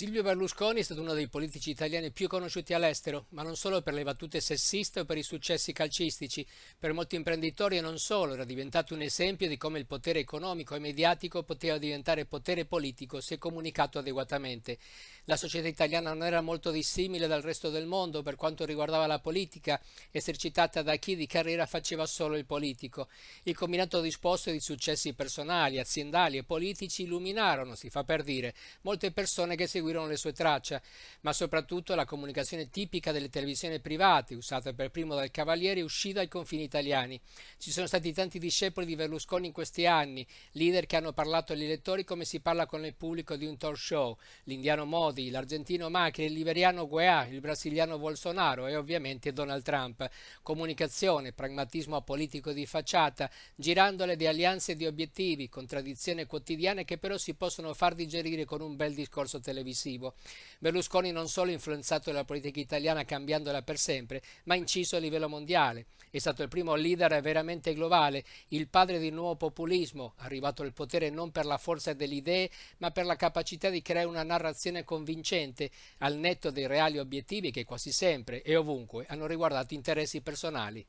Silvio Berlusconi è stato uno dei politici italiani più conosciuti all'estero, ma non solo per le battute sessiste o per i successi calcistici. Per molti imprenditori e non solo, era diventato un esempio di come il potere economico e mediatico poteva diventare potere politico se comunicato adeguatamente. La società italiana non era molto dissimile dal resto del mondo per quanto riguardava la politica, esercitata da chi di carriera faceva solo il politico. Il combinato disposto di successi personali, aziendali e politici illuminarono, si fa per dire, molte persone che si seguirono le sue tracce, ma soprattutto la comunicazione tipica delle televisioni private, usata per primo dal Cavaliere, uscì dai confini italiani. Ci sono stati tanti discepoli di Berlusconi in questi anni, leader che hanno parlato agli elettori come si parla con il pubblico di un talk show, l'indiano Modi, l'argentino Macri, il liberiano Guea, il brasiliano Bolsonaro e ovviamente Donald Trump. Comunicazione, pragmatismo politico di facciata, girandole di alleanze e di obiettivi, contraddizioni quotidiane che però si possono far digerire con un bel discorso televisivo televisivo. Berlusconi non solo ha influenzato la politica italiana cambiandola per sempre, ma ha inciso a livello mondiale. È stato il primo leader veramente globale, il padre del nuovo populismo, arrivato al potere non per la forza delle idee, ma per la capacità di creare una narrazione convincente, al netto dei reali obiettivi che quasi sempre e ovunque hanno riguardato interessi personali.